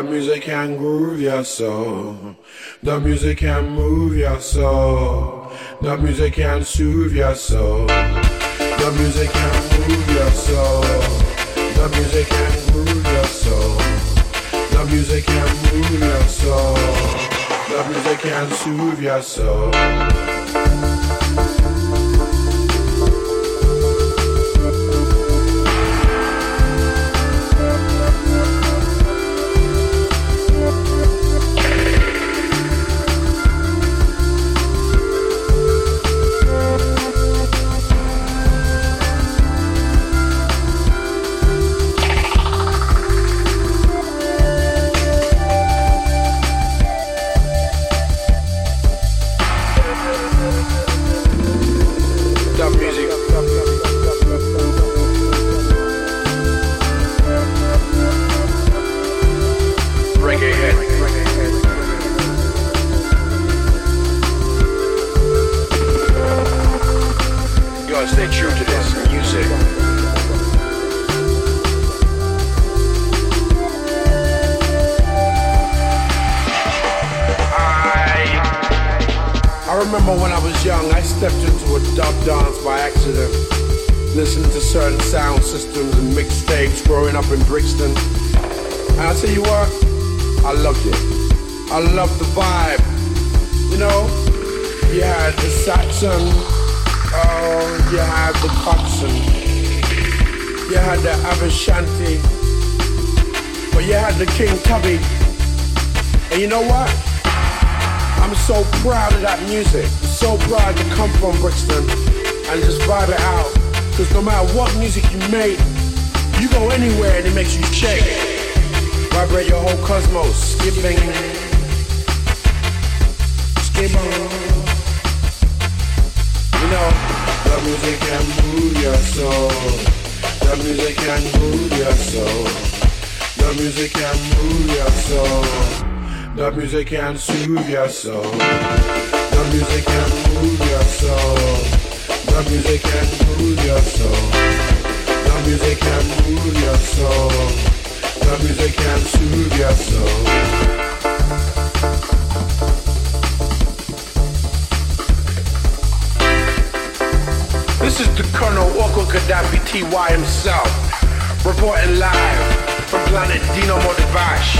The music can groove your soul. The music can move your soul. The music can soothe your soul. The music can move your soul. The music can groove your soul. The music can move your soul. The music can soothe your soul. Stay true to this music. I remember when I was young, I stepped into a dub dance by accident. Listening to certain sound systems and mixtapes growing up in Brixton. And I tell you what, I loved it. I loved the vibe. You know, you had the Saxon, oh, you had the Coxsone, you had the Aba Shanti, but you had the King Tubby. And you know what? I'm so proud of that music. So proud to come from Brixton and just vibe it out. Cause no matter what music you make, you go anywhere and it makes you shake. Vibrate your whole cosmos. Skipping. Skipping. You know, the music can move your soul. The music can move your soul. The music can move your soul. The music can soothe your soul. The music can move your soul. The music can move your soul. The music can move your soul. The music can soothe your soul. This is the Colonel Walker Gaddafi TY himself, reporting live from planet Dino Motivash.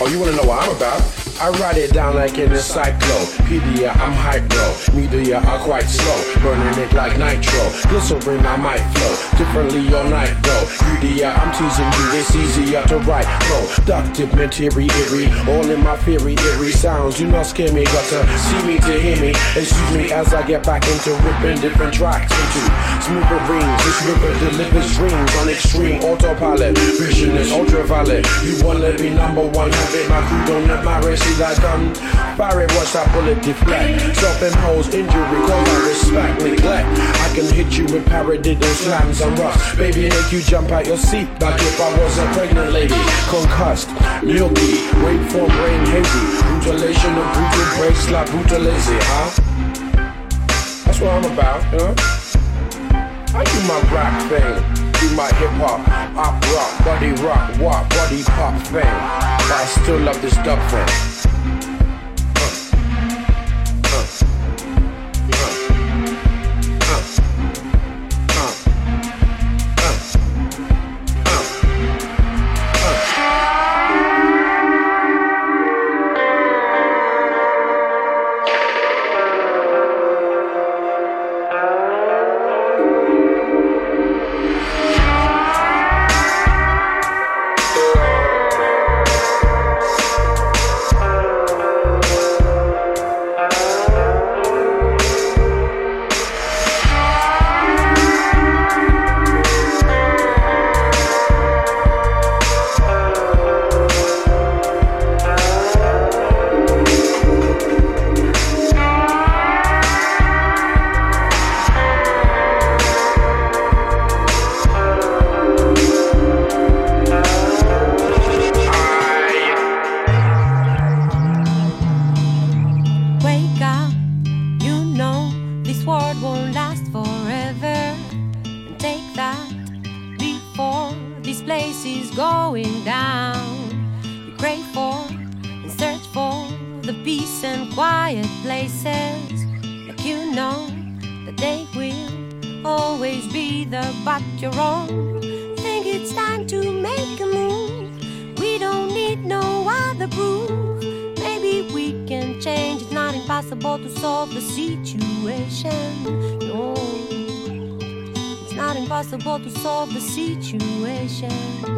Oh, you wanna know what I'm about? I write it down like in a an encyclopedia. I'm hypno, media are quite slow, burning it like nitro. Glycerin, I might flow differently all night though. UDI, I'm teasing you, it's easier to write. Productive material, eerie, all in my theory, eerie sounds. You not scare me, got to see me to hear me. Excuse me as I get back into ripping different tracks into smoother rings. This river delivers dreams on extreme autopilot. Vision is ultraviolet. You wanna be number one, have it. My crew don't let my race gun. Fire it, watch that bullet deflect. Self-imposed injury, cause I respect neglect. I can hit you with paradiddle slams and rust. Baby, make you jump out your seat like if I was a pregnant lady. Concussed, milky, waveform brain hazy. Mutilation of brutal breaks like brutalazy, huh? That's what I'm about, you know? I do my rap thing, do my hip hop, op rock, body rock, walk, body pop thing. But I still love this dub thing. To solve the situation.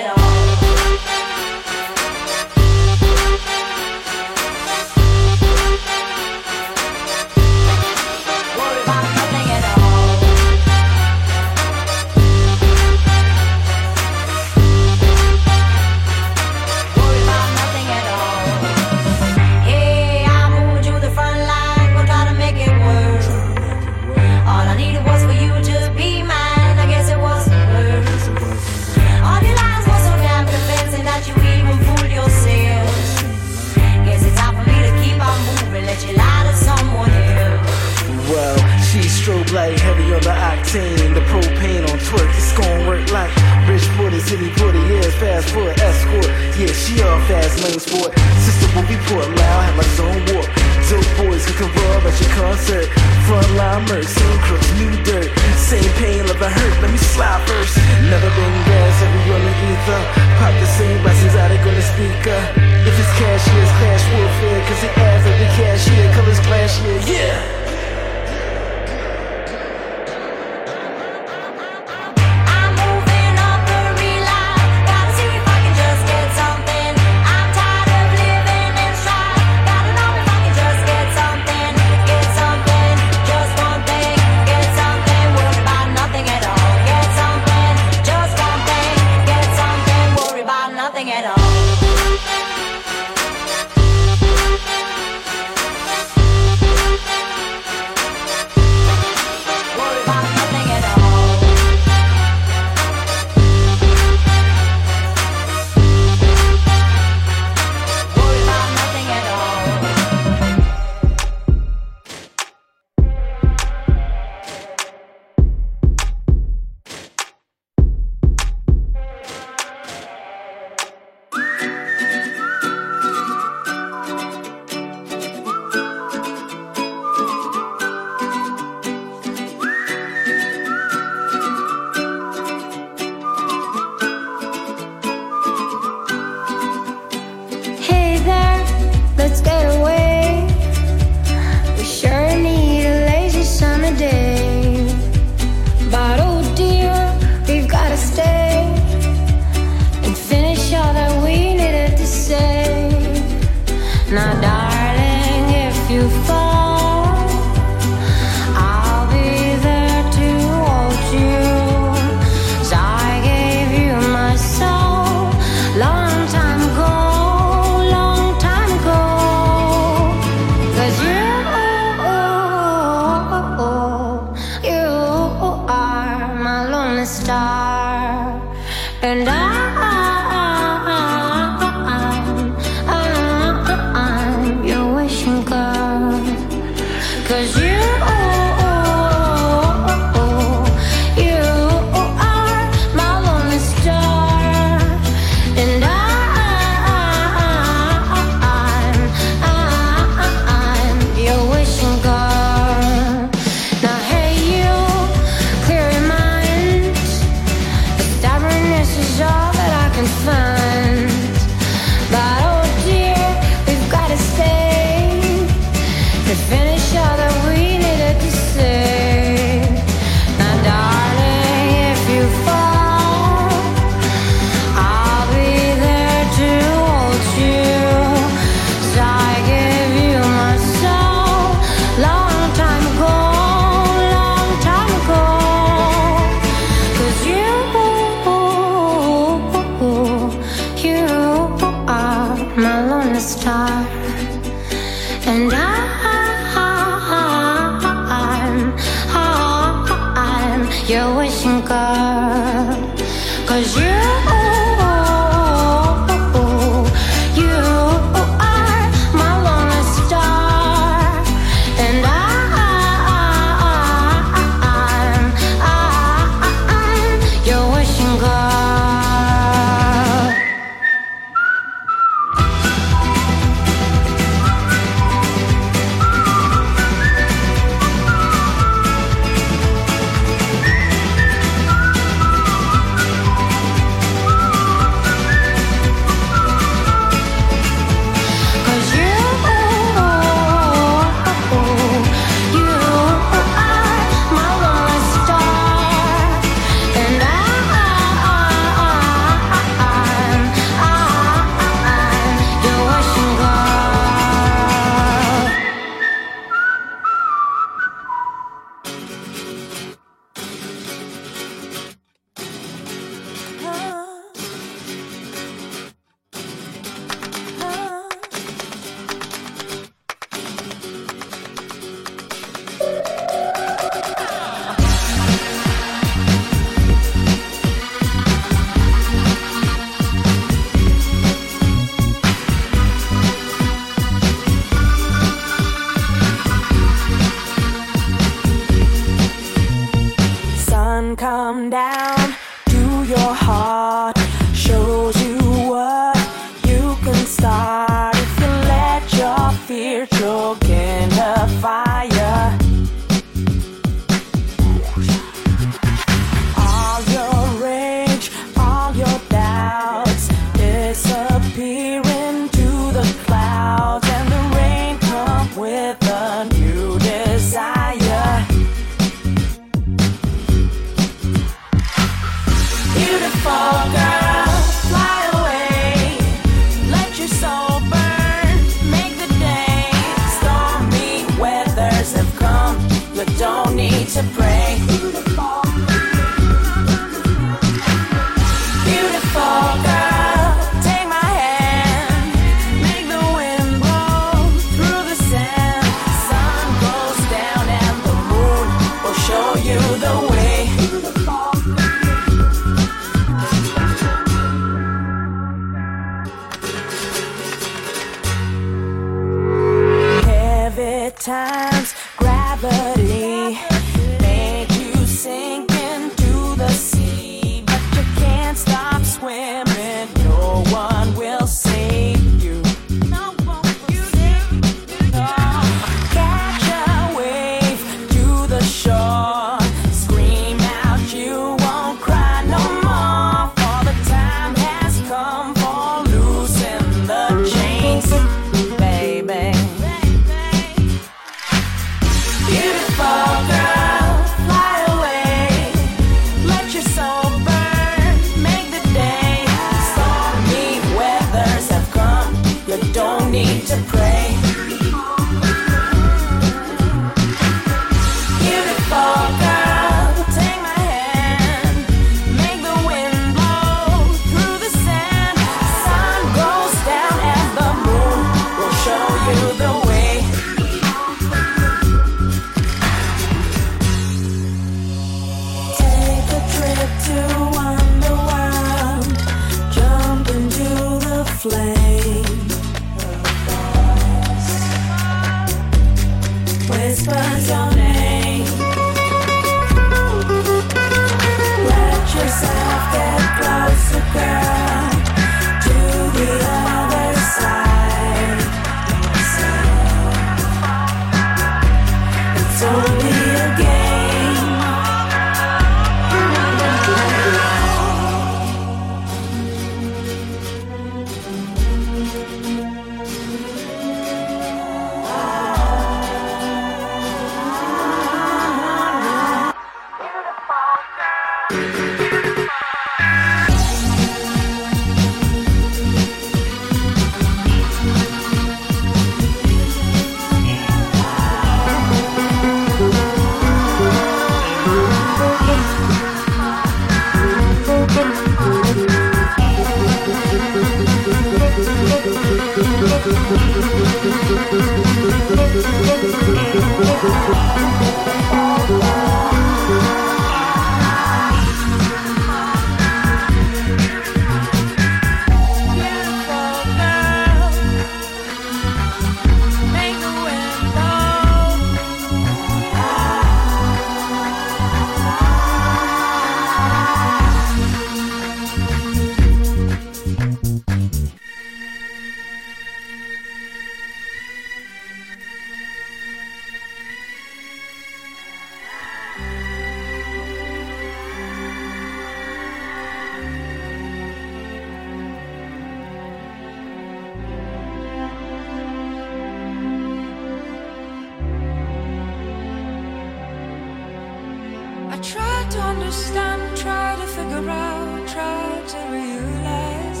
to understand, try to figure out, try to realize.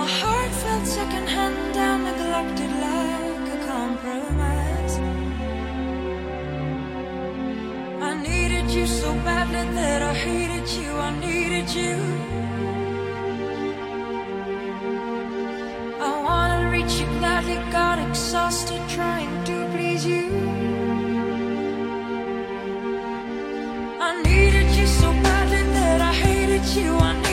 My heart felt secondhand and neglected like a compromise. I needed you so badly that I hated you, I needed you. I wanna reach you gladly, got exhausted trying. you want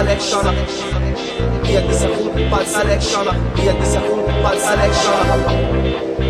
selection. A football selection. A football selection.